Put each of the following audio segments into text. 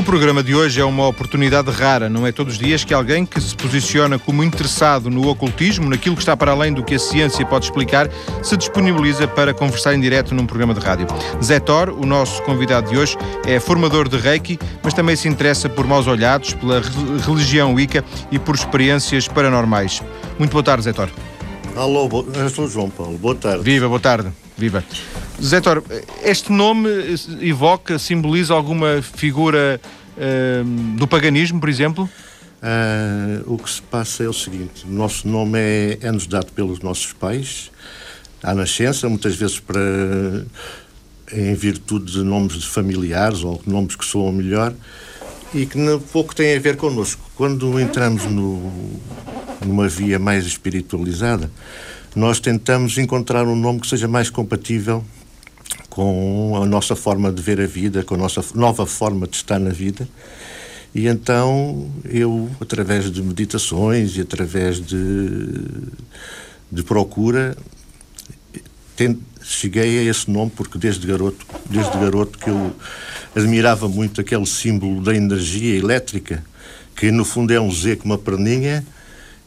O programa de hoje é uma oportunidade rara. Não é todos os dias que alguém que se posiciona como interessado no ocultismo, naquilo que está para além do que a ciência pode explicar, se disponibiliza para conversar em direto num programa de rádio. Zé Thor, o nosso convidado de hoje, é formador de Reiki, mas também se interessa por maus olhados, pela religião Wicca e por experiências paranormais. Muito boa tarde, Zé Thor. Alô, eu sou João Paulo. Boa tarde. Viva, boa tarde. Viva. Zé Tor, este nome evoca, simboliza alguma figura uh, do paganismo, por exemplo? Uh, o que se passa é o seguinte: o nosso nome é, é-nos dado pelos nossos pais à nascença, muitas vezes para em virtude de nomes de familiares ou nomes que soam melhor e que pouco têm a ver connosco. Quando entramos no, numa via mais espiritualizada, nós tentamos encontrar um nome que seja mais compatível com a nossa forma de ver a vida, com a nossa nova forma de estar na vida. E então eu, através de meditações e através de, de procura, cheguei a esse nome porque desde garoto, desde garoto que eu admirava muito aquele símbolo da energia elétrica, que no fundo é um Z com uma perninha,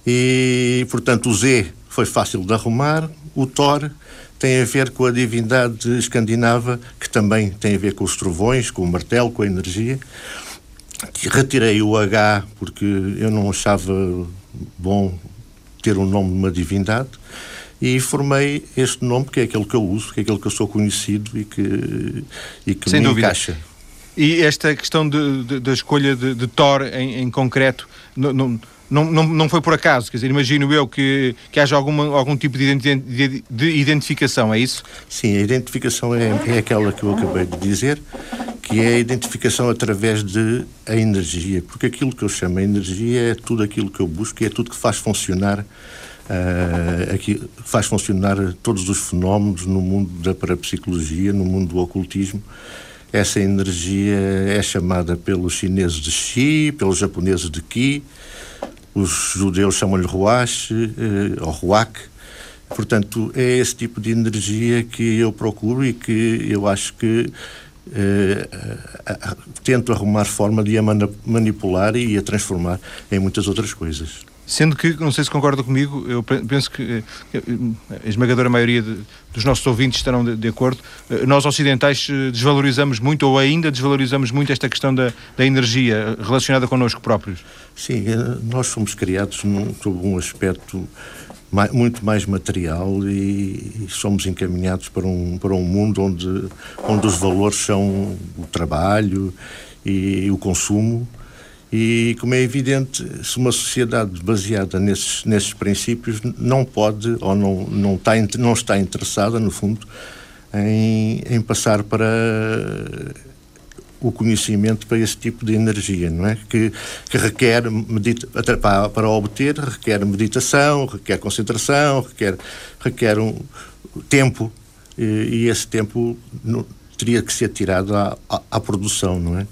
e portanto o Z foi fácil de arrumar, o Thor tem a ver com a divindade escandinava, que também tem a ver com os trovões, com o martelo, com a energia. Retirei o H porque eu não achava bom ter o nome de uma divindade e formei este nome que é aquele que eu uso, que é aquele que eu sou conhecido e que, e que Sem me dúvida. encaixa. E esta questão da escolha de, de Thor em, em concreto, não, não, não, não, não foi por acaso, quer dizer, imagino eu que, que haja alguma, algum tipo de, identi de identificação, é isso? Sim, a identificação é, é aquela que eu acabei de dizer, que é a identificação através de a energia, porque aquilo que eu chamo de energia é tudo aquilo que eu busco e é tudo que faz funcionar uh, aqui, faz funcionar todos os fenómenos no mundo da parapsicologia, no mundo do ocultismo. Essa energia é chamada pelos chineses de Xi, pelos japoneses de Qi, os judeus chamam-lhe Ruach eh, ou Ruach. Portanto, é esse tipo de energia que eu procuro e que eu acho que eh, tento arrumar forma de a manipular e a transformar em muitas outras coisas. Sendo que, não sei se concorda comigo, eu penso que eh, a esmagadora maioria de, dos nossos ouvintes estarão de, de, acordo. Eh, nós ocidentais eh, desvalorizamos muito, ou ainda desvalorizamos muito, esta questão da, da energia relacionada connosco próprios. Sim, nós somos criados num, sob um aspecto mais, muito mais material e, e, somos encaminhados para um, para um mundo onde, onde os valores são o trabalho e, e o consumo e, como é evidente, se uma sociedade baseada nesses, nesses princípios não pode ou não, não, está, não está interessada, no fundo, em, em passar para o conhecimento para esse tipo de energia, não é? Que, que requer, medita, para, para obter, requer meditação, requer concentração, requer, requer um tempo, e, e esse tempo teria que ser tirado à, à, à produção, não é?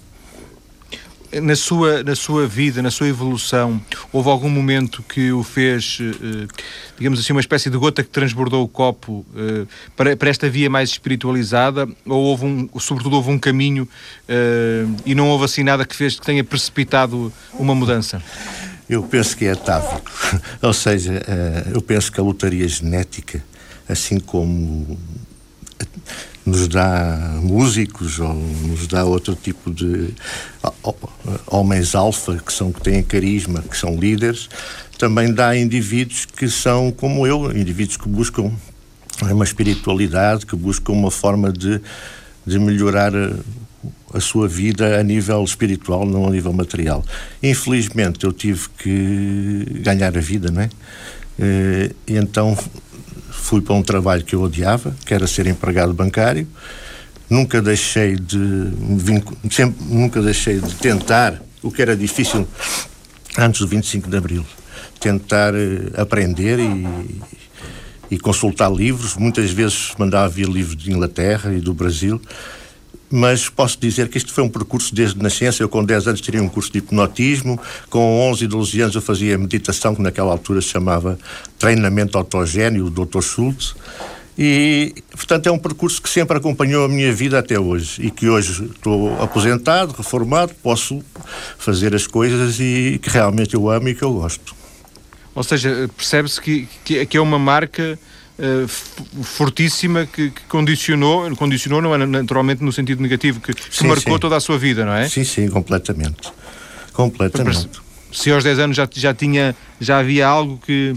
Na sua, na sua vida, na sua evolução, houve algum momento que o fez, eh, digamos assim, uma espécie de gota que transbordou o copo eh, para, para esta via mais espiritualizada? Ou houve um, sobretudo, houve um caminho eh, e não houve assim nada que fez que tenha precipitado uma mudança? Eu penso que é atávico. Ou seja, eu penso que a lotaria genética, assim como nos dá músicos ou nos dá outro tipo de homens alfa que são que têm carisma, que são líderes, também dá indivíduos que são como eu, indivíduos que buscam uma espiritualidade, que buscam uma forma de, de melhorar a, a sua vida a nível espiritual, não a nível material. Infelizmente eu tive que ganhar a vida, não é? Eh, e então fui para um trabalho que eu odiava, que era ser empregado bancário. Nunca deixei de sempre, nunca deixei de tentar o que era difícil antes do 25 de Abril, tentar uh, aprender e, e consultar livros. Muitas vezes mandava vir livros de Inglaterra e do Brasil mas posso dizer que isto foi um percurso desde nascença. Eu, com 10 anos, teria um curso de hipnotismo, com 11 e 12 anos, eu fazia meditação, que naquela altura se chamava Treinamento Autogénio, do Dr. Schultz, E, portanto, é um percurso que sempre acompanhou a minha vida até hoje e que hoje estou aposentado, reformado, posso fazer as coisas e que realmente eu amo e que eu gosto. Ou seja, percebe-se que, que, é uma marca uh, fortíssima que, que, condicionou, condicionou não é naturalmente no sentido negativo, que, que sim, marcou sim. toda a sua vida, não é? Sim, sim, completamente. Completamente. Se aos 10 anos já, já tinha, já havia algo que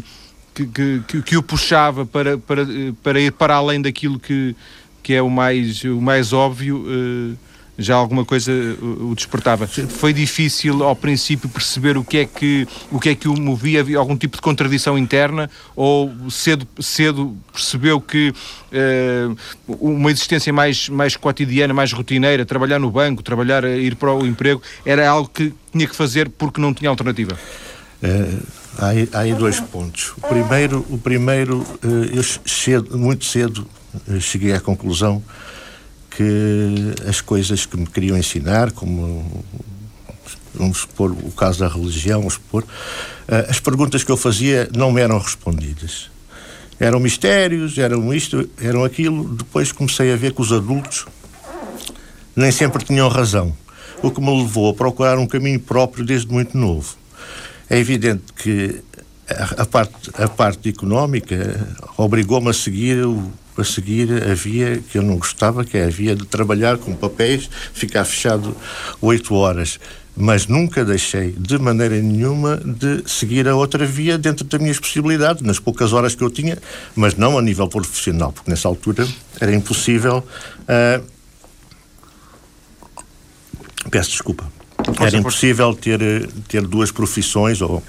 que, que, que, o puxava para, para, para ir para além daquilo que, que é o mais, o mais óbvio, eh, já alguma coisa o despertava. Foi difícil ao princípio perceber o que é que o que é que o movia, havia algum tipo de contradição interna ou cedo cedo percebeu que uh, uma existência mais mais cotidiana, mais rotineira, trabalhar no banco, trabalhar ir para o emprego, era algo que tinha que fazer porque não tinha alternativa. Uh, há, há aí dois pontos. O primeiro, o primeiro eu cedo, muito cedo cheguei à conclusão que as coisas que me queriam ensinar, como vamos supor o caso da religião, vamos supor, as perguntas que eu fazia não me eram respondidas. Eram mistérios, eram isto, eram aquilo. Depois comecei a ver que os adultos nem sempre tinham razão, o que me levou a procurar um caminho próprio desde muito novo. É evidente que a, a parte, a parte económica obrigou-me a seguir o, a seguir a via que eu não gostava, que é a via de trabalhar com papéis, ficar fechado oito horas. Mas nunca deixei, de maneira nenhuma, de seguir a outra via dentro das minhas possibilidades, nas poucas horas que eu tinha, mas não a nível profissional, porque nessa altura era impossível. Uh... Peço desculpa. Era impossível ter, ter duas profissões ou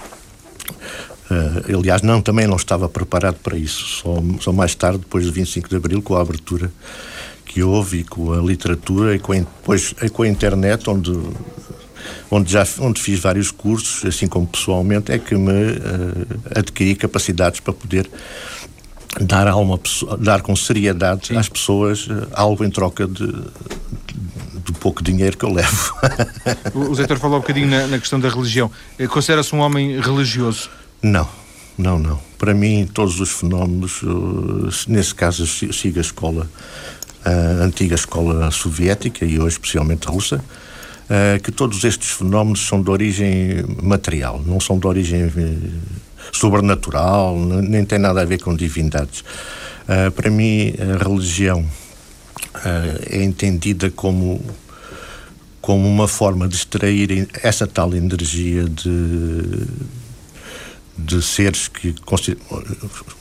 Uh, aliás, não, também não estava preparado para isso. Só, só mais tarde, depois do 25 de Abril, com a abertura que houve, e com a literatura e com a, depois, e com a internet, onde, onde já onde fiz vários cursos, assim como pessoalmente, é que me uh, adquiri capacidades para poder dar, a uma, dar com seriedade Sim. às pessoas uh, algo em troca de, do pouco dinheiro que eu levo. o Zé Doutor falou um bocadinho na, na questão da religião. Considera-se um homem religioso? Não, não, não. Para mim, todos os fenómenos, uh, nesse caso, sigo a escola, a antiga escola soviética e hoje especialmente russa, uh, que todos estes fenómenos são de origem material, não são de origem sobrenatural, nem tem nada a ver com divindades. Para mim, a religião é entendida como como uma forma de extrair essa tal energia de de seres que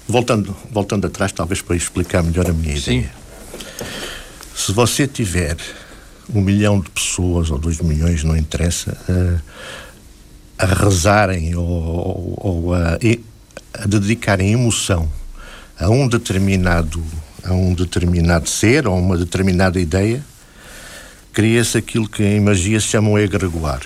voltando voltando atrás talvez para explicar melhor a minha Sim. ideia se você tiver um milhão de pessoas ou dois milhões não interessa a, a rezarem ou, ou a, a dedicarem emoção a um determinado a um determinado ser ou uma determinada ideia, cria-se aquilo que em magia se chama um egregoar.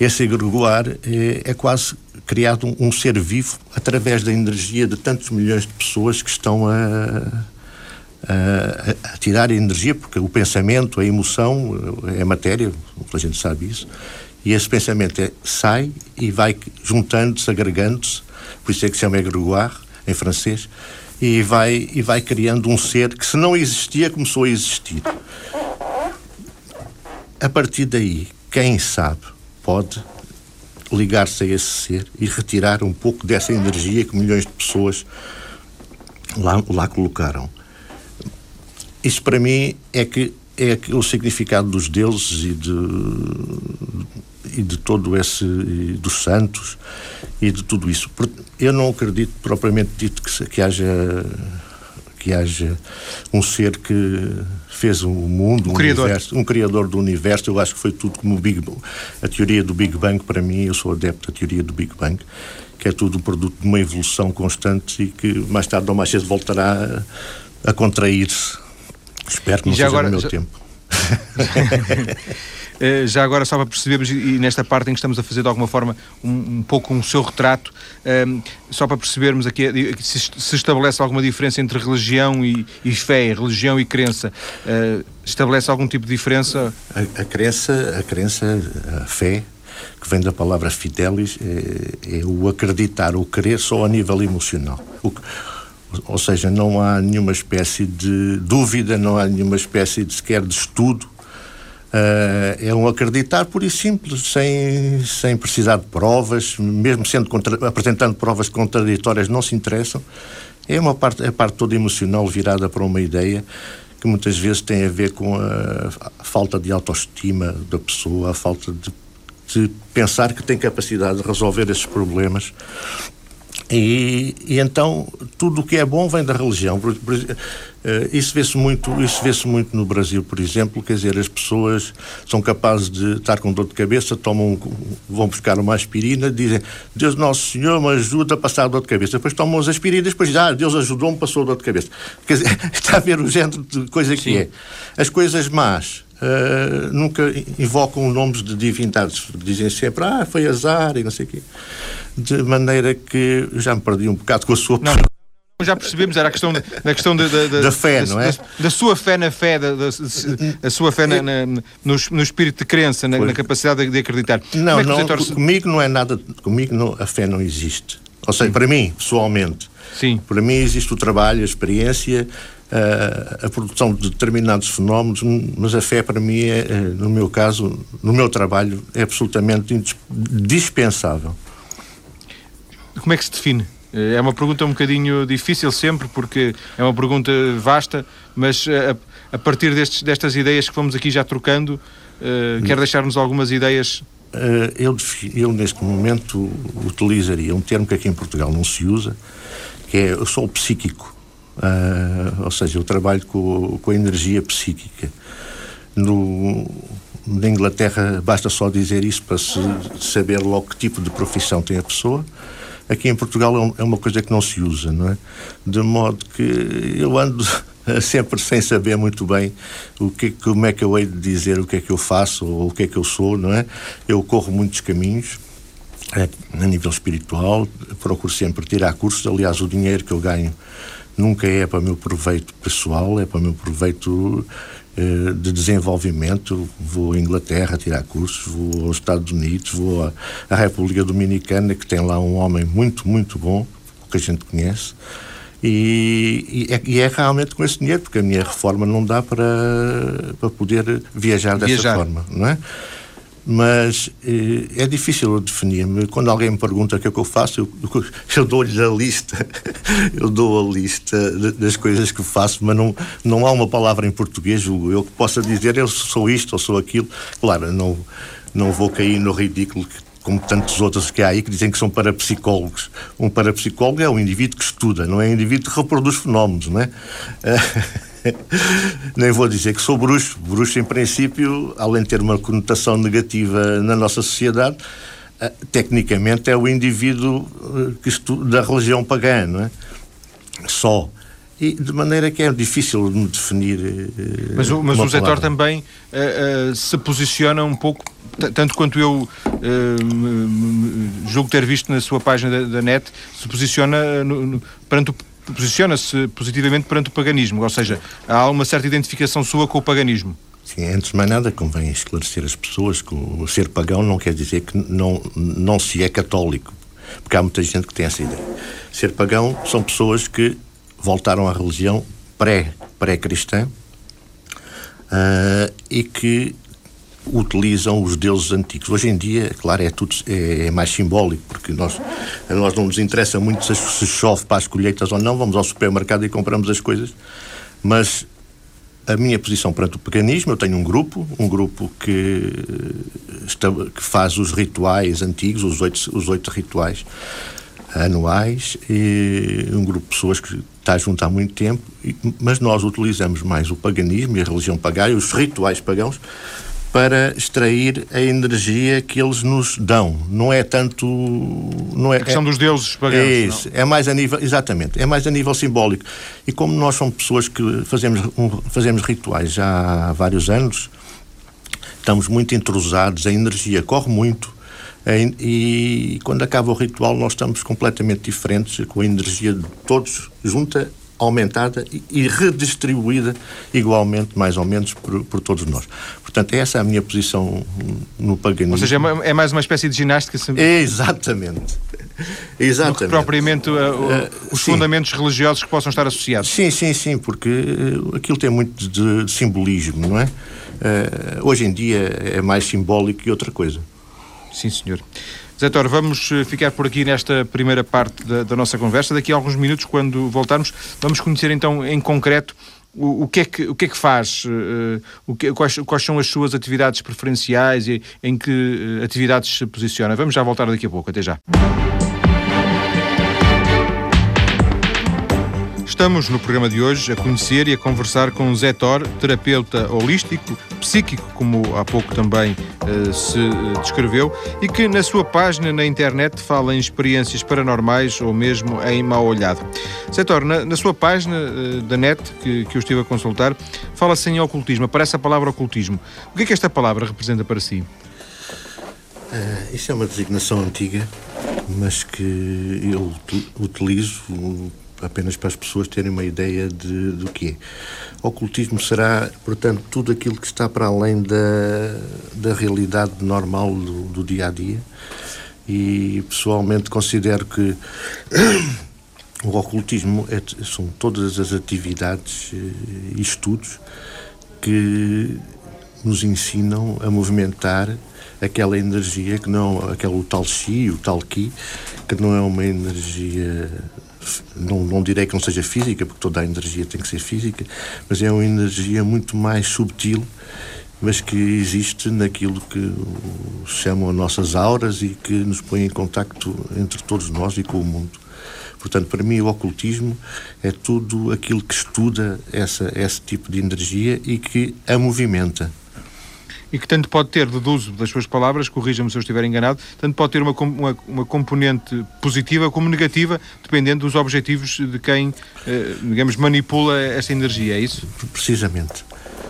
Esse egregoar é, é quase criado um, um, ser vivo através da energia de tantos milhões de pessoas que estão a, a, a tirar energia, porque o pensamento, a emoção, é matéria, a gente sabe isso, e esse pensamento é, sai e vai juntando-se, agregando-se, por isso é que se chama egregoar, em francês, e vai, e vai criando um ser que, se não existia, começou a existir. A partir daí, quem sabe pode ligar-se a esse ser e retirar um pouco dessa energia que milhões de pessoas lá, lá colocaram. Isso para mim é que é o significado dos deuses e de, e de todo esse dos santos e de tudo isso. Eu não acredito propriamente dito que, que haja que haja um ser que fez o um mundo, um, um criador. universo, um criador do universo. Eu acho que foi tudo como o Big Bang. A teoria do Big Bang, para mim, eu sou adepto da teoria do Big Bang, que é tudo um produto de uma evolução constante e que mais tarde ou mais cedo voltará a, a contrair-se. Espero que não seja agora, no meu já... tempo. Eh, já agora, só para percebermos, e nesta parte em que estamos a fazer de alguma forma um, um pouco um seu retrato, um, ehm, só para percebermos aqui se, se, estabelece alguma diferença entre religião e, e fé, religião e crença. Uh, estabelece algum tipo de diferença? A, a, crença, a crença, a fé, que vem da palavra fidelis, é, é o acreditar, o querer só a nível emocional. O, ou seja, não há nenhuma espécie de dúvida, não há nenhuma espécie de sequer de estudo. Uh, é um acreditar por e simples, sem, sem precisar de provas, mesmo sendo contra, apresentando provas contraditórias, não se interessam. É uma parte, é a parte toda emocional virada para uma ideia que muitas vezes tem a ver com a, a falta de autoestima da pessoa, a falta de, de pensar que tem capacidade de resolver esses problemas e, e, então tudo o que é bom vem da religião. Por, por, uh, isso vê-se muito, isso vê-se muito no Brasil, por exemplo. Quer dizer, as pessoas são capazes de estar com dor de cabeça, tomam, vão buscar uma aspirina, dizem Deus Nosso Senhor me ajuda a passar a dor de cabeça. Depois tomam as aspirinas, depois dizem ah, Deus ajudou-me, passou a dor de cabeça. Quer dizer, está a ver o género de coisa que Sim. é. As coisas más Uh, nunca invocam nomes de divindades. Dizem sempre, ah, foi azar e não sei o quê. De maneira que já me perdi um bocado com a sua. Não, já percebemos, era a questão da, questão de, de, da fé, da, não é? Da, da, sua fé na fé, da, a sua fé na, na, no, no, espírito de crença, na, na capacidade de, acreditar. Não, é não comigo não é nada, comigo não, a fé não existe. Ou seja, Sim. para mim, pessoalmente, Sim. para mim existe o trabalho, a experiência, a, a produção de determinados fenómenos, mas a fé para mim é, é, no meu caso, no meu trabalho, é absolutamente dispensável. Como é que se define? É uma pergunta um bocadinho difícil sempre, porque é uma pergunta vasta, mas a, a partir destes, destas ideias que fomos aqui já trocando, uh, quer deixar-nos algumas ideias? Uh, eu, eu, neste momento, utilizaria um termo que aqui em Portugal não se usa, que é eu sou psíquico. Uh, ou seja, eu trabalho com, com a energia psíquica. No, na Inglaterra basta só dizer isso para se saber logo que tipo de profissão tem a pessoa. Aqui em Portugal é, é uma coisa que não se usa, não é? De modo que eu ando sempre sem saber muito bem o que, como é que eu hei de dizer o que é que eu faço ou o que é que eu sou, não é? Eu corro muitos caminhos é, a nível espiritual, procuro sempre tirar cursos. Aliás, o dinheiro que eu ganho nunca é para o meu proveito pessoal, é para o meu proveito eh, de desenvolvimento. Vou à Inglaterra tirar cursos, vou aos Estados Unidos, vou à, República Dominicana, que tem lá um homem muito, muito bom, que a gente conhece. E, e, é, e, é, realmente com esse dinheiro, porque a minha reforma não dá para, para poder viajar dessa viajar. forma, não é? Mas eh, é difícil definir-me. Quando alguém me pergunta o que é que eu faço, eu, eu dou-lhe a lista, eu dou a lista das coisas que faço, mas não, não há uma palavra em português, eu que possa dizer eu sou isto ou sou aquilo. Claro, não, não vou cair no ridículo que como tantos outros que há aí que dizem que são parapsicólogos. Um parapsicólogo é um indivíduo que estuda, não é um indivíduo que reproduz fenómenos, não é? Nem vou dizer que sou bruxo. Bruxo, em princípio, além de ter uma conotação negativa na nossa sociedade, eh, tecnicamente é o indivíduo eh, que da religião pagã, não é? Só. E de maneira que é difícil de me definir. Eh, mas, o, mas o Zé Tor também uh, uh, se posiciona um pouco, tanto quanto eu uh, julgo ter visto na sua página da, da net, se posiciona no, no, perante o posiciona-se positivamente perante o paganismo, ou seja, há uma certa identificação sua com o paganismo. Sim, antes de mais nada convém esclarecer as pessoas que o ser pagão não quer dizer que não, não se é católico, porque há muita gente que tem essa ideia. Ser pagão são pessoas que voltaram à religião pré-cristã pré uh, e que utilizam os deuses antigos. Hoje em dia, claro, é tudo é, é mais simbólico, porque nós, a nós não nos interessa muito se, se chove para as colheitas ou não, vamos ao supermercado e compramos as coisas, mas a minha posição perante o paganismo, eu tenho um grupo, um grupo que, está, que faz os rituais antigos, os oito, os oito rituais anuais, e um grupo de pessoas que está junto há muito tempo, mas nós utilizamos mais o paganismo e a religião pagã e os rituais pagãos para extrair a energia que eles nos dão. Não é tanto. Não é, a questão é, dos deuses pagãos. É isso. É mais a nível. Exatamente. É mais a nível simbólico. E como nós somos pessoas que fazemos, um, fazemos rituais já há vários anos, estamos muito entrosados, a energia corre muito. E quando acaba o ritual, nós estamos completamente diferentes, com a energia de todos junta aumentada e redistribuída igualmente, mais ou menos, por, por todos nós. Portanto, essa é a minha posição no paganismo. Ou seja, é, é mais uma espécie de ginástica. Exatamente. Exatamente. Do que propriamente uh, uh, os sim. fundamentos religiosos que possam estar associados. Sim, sim, sim, porque uh, aquilo tem muito de, de simbolismo, não é? Uh, hoje em dia é mais simbólico que outra coisa. Sim, senhor. Zé Toro, vamos uh, ficar por aqui nesta primeira parte da, da, nossa conversa. Daqui a alguns minutos, quando voltarmos, vamos conhecer então em concreto o, o, que, é que, o que é que faz, uh, o que, quais, quais, são as suas atividades preferenciais e em que uh, atividades se posiciona. Vamos já voltar daqui a pouco. Até já. Estamos no programa de hoje a conhecer e a conversar com Zé Thor, terapeuta holístico, psíquico, como há pouco também uh, se eh, descreveu, e que na sua página na internet fala em experiências paranormais ou mesmo em mal olhado. Zé Thor, na, na sua página uh, da net, que, que eu estive a consultar, fala-se em ocultismo, aparece a palavra ocultismo. O que é que esta palavra representa para si? Uh, isso é uma designação antiga, mas que eu utilizo apenas para as pessoas terem uma ideia de, do que é. Ocultismo será, portanto, tudo aquilo que está para além da, da realidade normal do, do dia a dia. E pessoalmente considero que o ocultismo é, são todas as atividades eh, e estudos que nos ensinam a movimentar aquela energia que não, aquele tal chi, o tal ki, que não é uma energia não, não direi que não seja física, porque toda a energia tem que ser física, mas é uma energia muito mais subtil, mas que existe naquilo que chamam as nossas auras e que nos põe em contacto entre todos nós e com o mundo. Portanto, para mim, o ocultismo é tudo aquilo que estuda essa, esse tipo de energia e que a movimenta e que tanto pode ter, deduzo das suas palavras, corrija-me se eu estiver enganado, tanto pode ter uma, uma, uma, componente positiva como negativa, dependendo dos objetivos de quem, eh, digamos, manipula essa energia, é isso? Precisamente.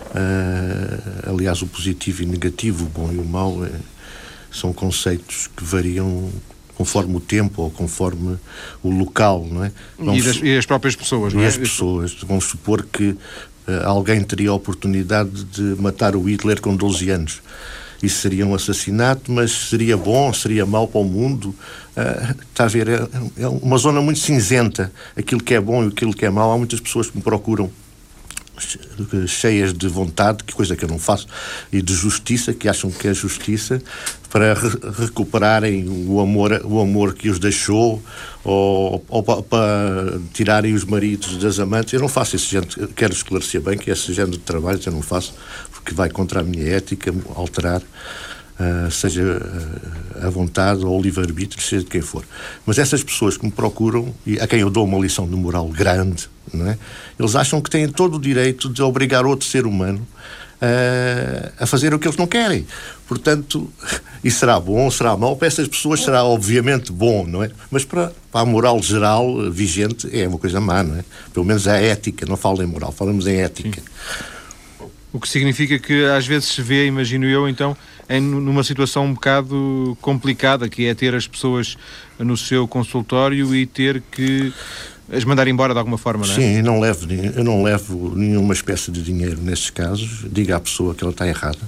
Uh, aliás, o positivo e negativo, o bom e o mau, é, são conceitos que variam conforme o tempo ou conforme o local, não é? Vamos, e, das, e, as próprias pessoas, não é? E as pessoas. Vamos supor que alguém teria a oportunidade de matar o Hitler com 12 anos. Isso seria um assassinato, mas seria bom, seria mau para o mundo. Uh, está a ver? É, é uma zona muito cinzenta. Aquilo que é bom e aquilo que é mau. Há muitas pessoas que me procuram cheias de vontade, que coisa que eu não faço, e de justiça, que acham que é justiça, para re recuperarem o amor, o amor que os deixou ou, ou para tirarem os maridos das amantes. Eu não faço esse género, quero esclarecer bem que esse género de trabalho eu não faço, porque vai contra a minha ética, alterar. Uh, seja uh, a vontade ou livre-arbítrio, seja de quem for. Mas essas pessoas que me procuram e a quem eu dou uma lição de moral grande, é? eles acham que têm todo o direito de obrigar outro ser humano a fazer o que eles não querem. Portanto, isso será bom, será mau? Para essas pessoas será obviamente bom, não é? Mas para, para a moral geral vigente é uma coisa má, não é? Pelo menos a ética, não falo em moral, falamos em ética. Sim. O que significa que às vezes se vê, imagino eu, então, em numa situação um bocado complicada, que é ter as pessoas no seu consultório e ter que as mandar embora de alguma forma, não é? Sim, eu não levo, eu não levo nenhuma espécie de dinheiro nesses casos. Diga à pessoa que ela está errada,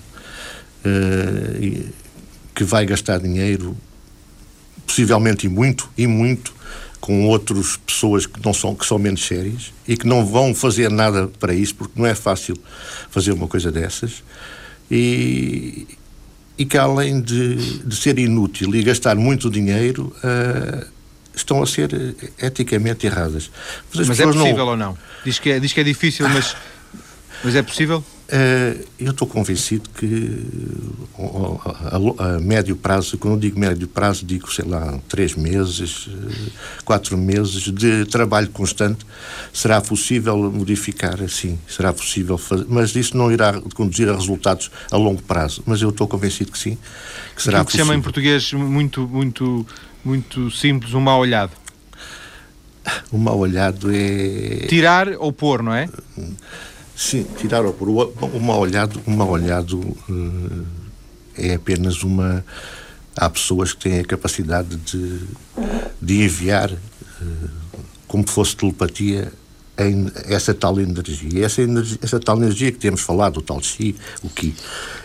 uh, que vai gastar dinheiro, possivelmente e muito, e muito, com outras pessoas que não são que são menos sérias e que não vão fazer nada para isso, porque não é fácil fazer uma coisa dessas. E, e que além de, de ser inútil e gastar muito dinheiro, uh, estão a ser eh, eticamente erradas. Mas, mas é possível não... ou não? Diz que é, diz que é difícil, mas, mas é possível? Uh, eu estou convencido que a, a, a, médio prazo, quando digo médio prazo, digo, sei lá, três meses, quatro meses de trabalho constante, será possível modificar assim, será possível fazer, mas isso não irá conduzir a resultados a longo prazo, mas eu estou convencido que sim, que será Aquilo que possível. chama em português muito, muito, muito simples, um mal olhado. O mal olhado é... Tirar ou pôr, não é? Sim, tirar ou pôr. O, mal olhado, o mal olhado uh, é apenas uma. Há pessoas que têm a capacidade de, de enviar, uh, como fosse telepatia, essa tal energia. Essa, energia, essa tal energia que temos falado, o tal chi, o ki.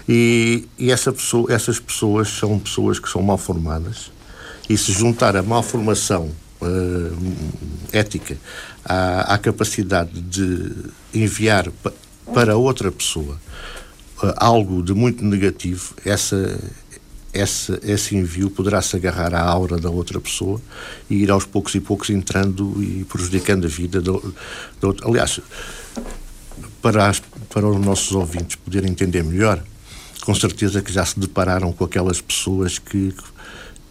E, e essa pessoa, essas pessoas são pessoas que são mal formadas E se juntar a malformação uh, ética à, à, capacidade de enviar pa, para outra pessoa uh, algo de muito negativo, essa, essa, esse envio poderá se agarrar à aura da outra pessoa e ir aos poucos e poucos entrando e prejudicando a vida da, outra. Aliás, para, as, para os nossos ouvintes poderem entender melhor, com certeza que já se depararam com aquelas pessoas que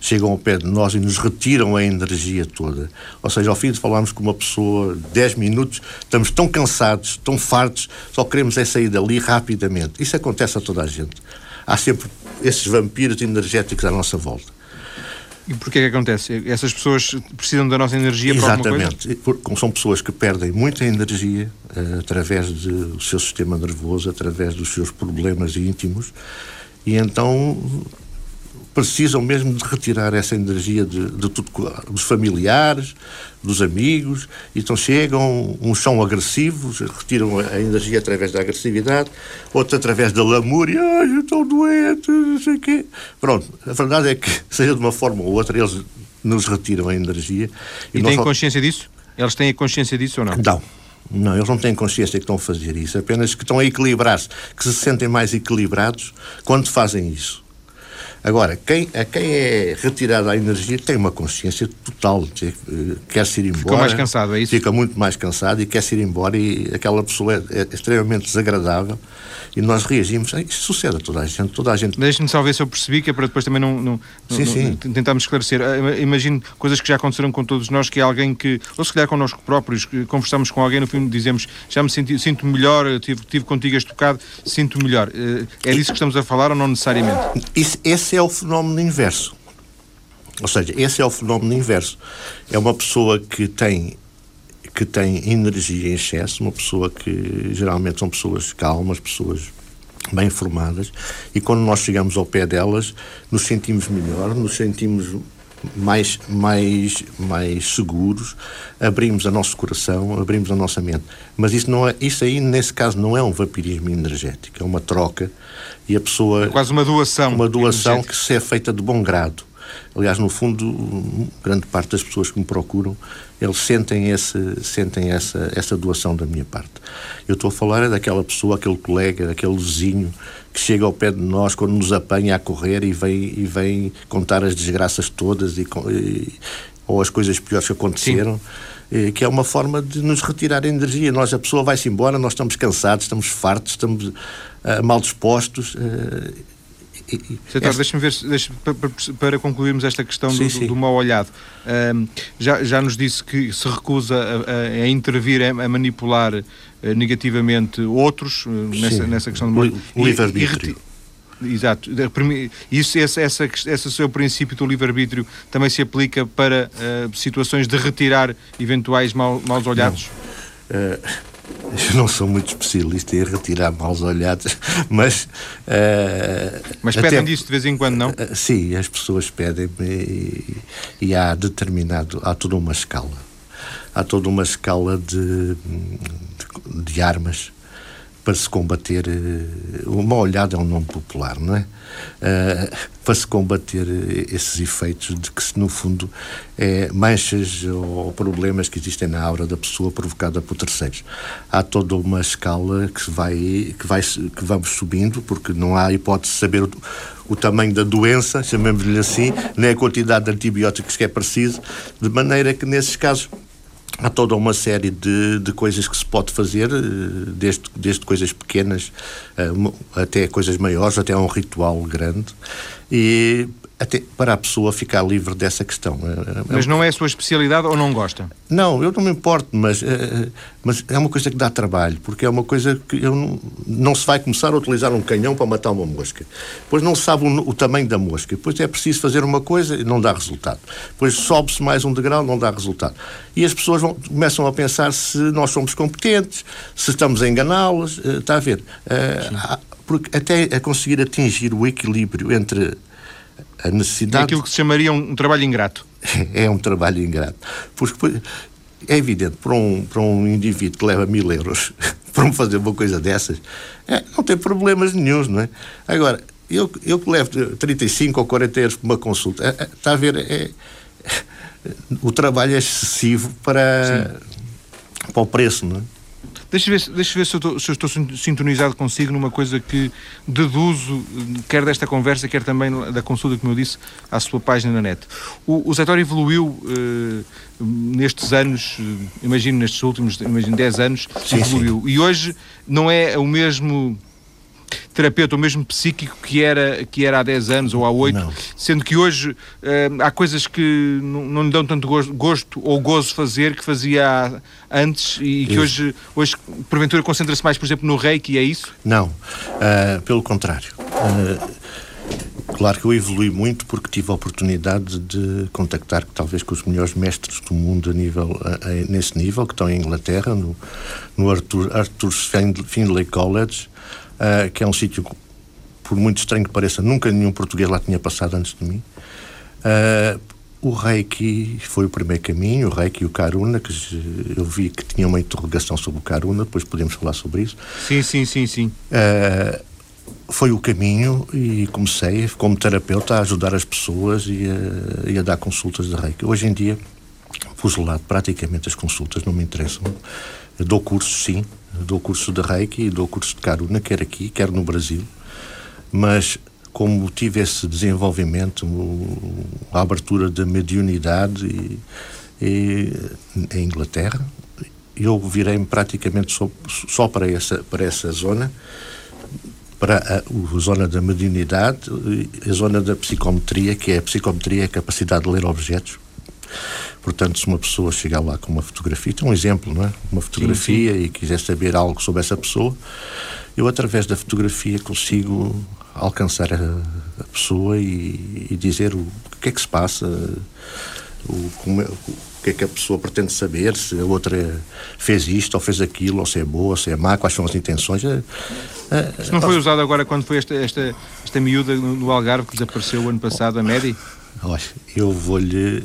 chegam ao pé de nós e nos retiram a energia toda. Ou seja, ao fim de falarmos com uma pessoa 10 minutos, estamos tão cansados, tão fartos, só queremos é sair dali rapidamente. Isso acontece a toda a gente. Há sempre esses vampiros energéticos à nossa volta. E porquê que acontece? Essas pessoas precisam da nossa energia Exatamente. para alguma coisa? Exatamente. São pessoas que perdem muita energia uh, através do seu sistema nervoso, através dos seus problemas íntimos, e então precisam mesmo de retirar essa energia de, de tudo, dos familiares, dos amigos, então chegam, uns são agressivos, retiram a energia através da agressividade, outros através da lamúria, ai, eu estou doente, não sei o quê. Pronto, a verdade é que, seja de uma forma ou outra, eles nos retiram a energia. E, e têm só... consciência disso? Eles têm a consciência disso ou não? Não. Não, eles não têm consciência que estão a fazer isso, apenas que estão a equilibrar-se, que se sentem mais equilibrados quando fazem isso. Agora, quem, a quem é retirada a energia tem uma consciência total, eh, quer se ir embora. Fica mais cansado, é isso? Fica muito mais cansado e quer se ir embora e aquela pessoa é, é extremamente desagradável e nós reagimos. Isso sucede a toda a gente. Toda a gente... Deixe-me só ver se eu percebi, que é para depois também não, não, sim, não, sim. tentarmos esclarecer. Ah, imagino coisas que já aconteceram com todos nós, que é alguém que, ou se calhar connosco próprios, conversamos com alguém, no fim dizemos já me senti, sinto melhor, tive, tive contigo este bocado, sinto melhor. Eh, é disso que estamos a falar ou não necessariamente? Isso, esse é o fenómeno inverso. Ou seja, esse é o fenómeno inverso. É uma pessoa que tem que tem energia em excesso, uma pessoa que geralmente são pessoas calmas, pessoas bem formadas, e quando nós chegamos ao pé delas, nos sentimos melhor, nos sentimos mais, mais, mais seguros, abrimos o nosso coração, abrimos a nossa mente. Mas isso, não é, isso aí, nesse caso, não é um vampirismo energético, é uma troca e a pessoa. É quase uma doação. Uma doação que se é feita de bom grado. Aliás, no fundo, grande parte das pessoas que me procuram, eles sentem, esse, sentem essa, essa doação da minha parte. Eu estou a falar é daquela pessoa, aquele colega, aquele vizinho que chega ao pé de nós quando nos apanha a correr e vem, e vem contar as desgraças todas e, e ou as coisas piores que aconteceram. Sim. Que é uma forma de nos retirar a energia. Nós, a pessoa vai-se embora, nós estamos cansados, estamos fartos, estamos uh, mal dispostos. Uh, Setor, esta... deixa-me ver, deixa, para, para, concluirmos esta questão sim, do, sim. do, mau olhado. Um, já, já nos disse que se recusa a, a intervir, a, a manipular uh, negativamente outros uh, nessa, nessa questão do o livre-arbítrio. Exato. Isso, esse, essa, esse seu princípio do livre-arbítrio também se aplica para uh, situações de retirar eventuais mal, maus olhados? Eu não sou muito especialista em retirar maus olhados, mas. Uh, mas pedem até, disso de vez em quando, não? Uh, sim, as pessoas pedem e, e há determinado. há toda uma escala. Há toda uma escala de, de, de armas para se combater. Uh, uma olhada é um nome popular, não é? Para se combater esses efeitos de que, no fundo, é manchas ou problemas que existem na aura da pessoa provocada por terceiros. Há toda uma escala que vai que vai que vamos subindo porque não há hipótese de saber o, o tamanho da doença, chamemos-lhe assim, nem a quantidade de antibióticos que é preciso, de maneira que nesses casos há toda uma série de, de coisas que se pode fazer, eh, desde, desde coisas pequenas eh, até coisas maiores, até um ritual grande. E até para a pessoa ficar livre dessa questão. É, é mas não é a sua especialidade ou não gosta? Não, eu não me importo, mas, é, mas é uma coisa que dá trabalho, porque é uma coisa que eu não, não se vai começar a utilizar um canhão para matar uma mosca. Pois não se sabe o, o tamanho da mosca. Depois é preciso fazer uma coisa e não dá resultado. Depois sobe-se mais um degrau, não dá resultado. E as pessoas vão, começam a pensar se nós somos competentes, se estamos a enganá-las. Está a ver? Porque até a conseguir atingir o equilíbrio entre a necessidade. É aquilo que se chamaria um, um trabalho ingrato. é um trabalho ingrato. Porque é evidente, para um, para um indivíduo que leva mil euros para fazer uma coisa dessas, é, não tem problemas nenhums, não é? Agora, eu, eu que levo 35 ou 40 euros para uma consulta, é, é, está a ver, é, o trabalho é excessivo para, para o preço, não é? Deixa ver, deixa ver se, eu estou, se eu estou sintonizado consigo numa coisa que deduzo, quer desta conversa, quer também da consulta, como eu disse, à sua página na net. O, o setor evoluiu eh, nestes anos, eh, imagino nestes últimos, imagino 10 anos, sim, evoluiu. Sim. E hoje não é o mesmo terapeuta, o mesmo psíquico que era, que era há 10 anos ou há 8, não. sendo que hoje uh, há coisas que não, lhe dão tanto gosto, gosto, ou gozo fazer que fazia antes e que hoje, hoje porventura concentra-se mais, por exemplo, no reiki, é isso? Não, uh, pelo contrário. Uh, Claro que eu evolui muito porque tive a oportunidade de contactar talvez com os melhores mestres do mundo a nível, a, a, nesse nível, que estão em Inglaterra, no, no Arthur, Arthur Findlay College, uh, que é um sítio, por muito estranho que pareça, nunca nenhum português lá tinha passado antes de mim. Uh, o Reiki foi o primeiro caminho, o Reiki e o Karuna, que eu vi que tinha uma interrogação sobre o Karuna, depois podemos falar sobre isso. Sim, sim, sim, sim. Uh, foi o caminho e comecei, como terapeuta, a ajudar as pessoas e a, e a dar consultas de Reiki. Hoje em dia, pus de lado praticamente as consultas, não me interessam. Eu dou cursos, sim, dou curso de Reiki e dou curso de Karuna, quer aqui, quer no Brasil, mas como tive esse desenvolvimento, a abertura da mediunidade e, e, em Inglaterra, eu virei-me praticamente só, só, para, essa, para essa zona, para a, a, zona da mediunidade, a zona da psicometria, que é a psicometria, é a capacidade de ler objetos. Portanto, se uma pessoa chegar lá com uma fotografia, é um exemplo, não é? Uma fotografia sim, sim. e quiser saber algo sobre essa pessoa, eu, através da fotografia, consigo alcançar a, a pessoa e, e, dizer o, que é que se passa, o, como é, o que é que a pessoa pretende saber, se a outra fez isto ou fez aquilo, ou se é boa, se é má, quais são as intenções. É, é, Isso não foi usado agora quando foi esta, esta, esta miúda no Algarve que desapareceu o ano passado, a Medi? Olha, eu vou-lhe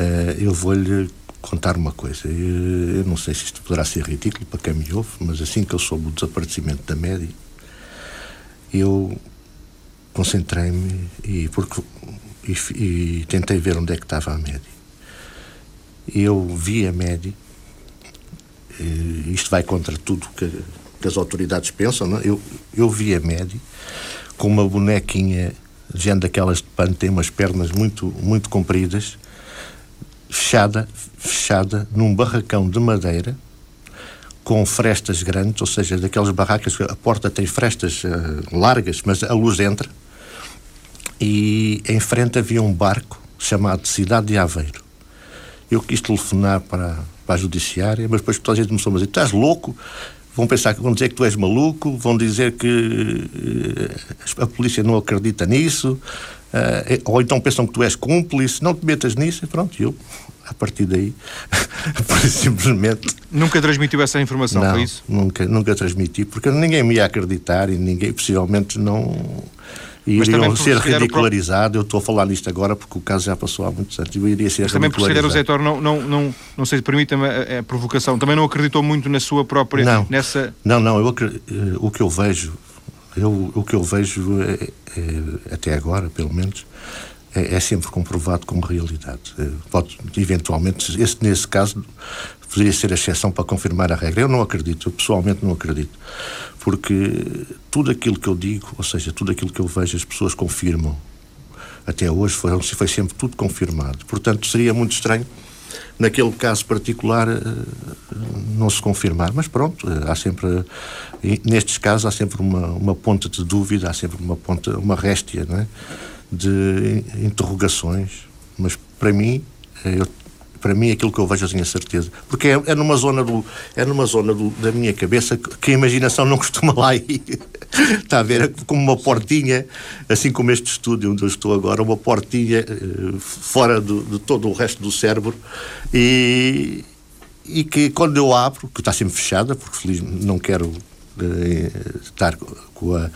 Uh, eu vou-lhe contar uma coisa. Eu, eu, não sei se isto poderá ser ridículo para quem me ouve, mas assim que eu soube o desaparecimento da Média, eu concentrei-me e, porque, e, e, tentei ver onde é que estava a Média. Eu vi a Média, isto vai contra tudo que, que as autoridades pensam, não? É? Eu, eu vi a Média com uma bonequinha, gente daquelas de pano, tem umas pernas muito, muito compridas, fechada, fechada num barracão de madeira com frestas grandes, ou seja, daquelas barracas que a porta tem frestas uh, largas, mas a luz entra. E em frente havia um barco chamado Cidade de Aveiro. Eu quis telefonar para, para a judiciária, mas depois toda a gente começou a dizer: estás louco? Vão pensar que vão dizer que tu és maluco, vão dizer que uh, a polícia não acredita nisso, Uh, ou então pensam que tu és cúmplice, não te metas nisso, e pronto, eu, a partir daí, simplesmente. Nunca transmitiu essa informação, não, foi isso? Nunca, nunca transmiti, porque ninguém me ia acreditar e ninguém, possivelmente, não. Iriam ser ridicularizado. Eu estou a falar nisto agora porque o caso já passou há muitos anos. Eu iria ser Mas também por o Zé não, não, não, não sei se permita-me a, a, provocação, também não acreditou muito na sua própria. Não, nessa... não, não eu, eh, o que eu vejo eu, o que eu vejo, é, é, até agora, pelo menos, é, é, sempre comprovado como realidade. É, pode, eventualmente, esse, nesse caso, poderia ser a exceção para confirmar a regra. Eu não acredito, eu pessoalmente não acredito. Porque tudo aquilo que eu digo, ou seja, tudo aquilo que eu vejo, as pessoas confirmam. Até hoje foi, foi sempre tudo confirmado. Portanto, seria muito estranho naquele caso particular eh, não se confirmar. Mas pronto, eh, há sempre, nestes casos, há sempre uma, uma ponta de dúvida, há sempre uma ponta, uma réstia é? de interrogações. Mas para mim, eh, eu para mim aquilo que eu vejo eu tenho a certeza. Porque é, é, numa zona do é numa zona do, da minha cabeça que a imaginação não costuma lá ir. Está a ver? É como uma portinha assim como este estúdio onde eu estou agora uma portinha uh, fora do, de todo o resto do cérebro. E e que quando eu abro que está sempre fechada porque feliz não quero uh, estar com, a,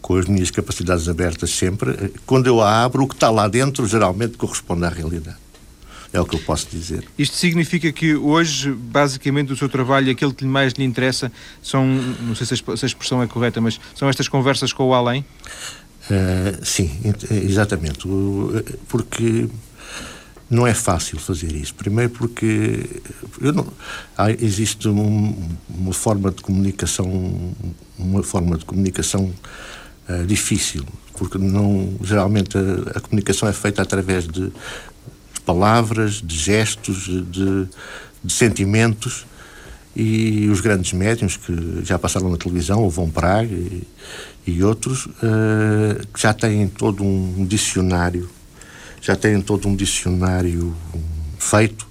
com as minhas capacidades abertas sempre quando eu a abro o que está lá dentro geralmente corresponde à realidade é o que eu posso dizer. Isto significa que hoje, basicamente, o seu trabalho, aquilo que mais lhe interessa, são, não sei se a expressão é correta, mas são estas conversas com o além? Uh, sim, exatamente. Porque não é fácil fazer isso. Primeiro porque não, há, existe um, uma forma de comunicação, uma forma de comunicação uh, difícil, porque não geralmente a, a, comunicação é feita através de, de palavras, de gestos, de, de, sentimentos. E os grandes médiums que já passaram na televisão, o Von Praga e, e outros, uh, já têm todo um dicionário já têm todo um dicionário feito,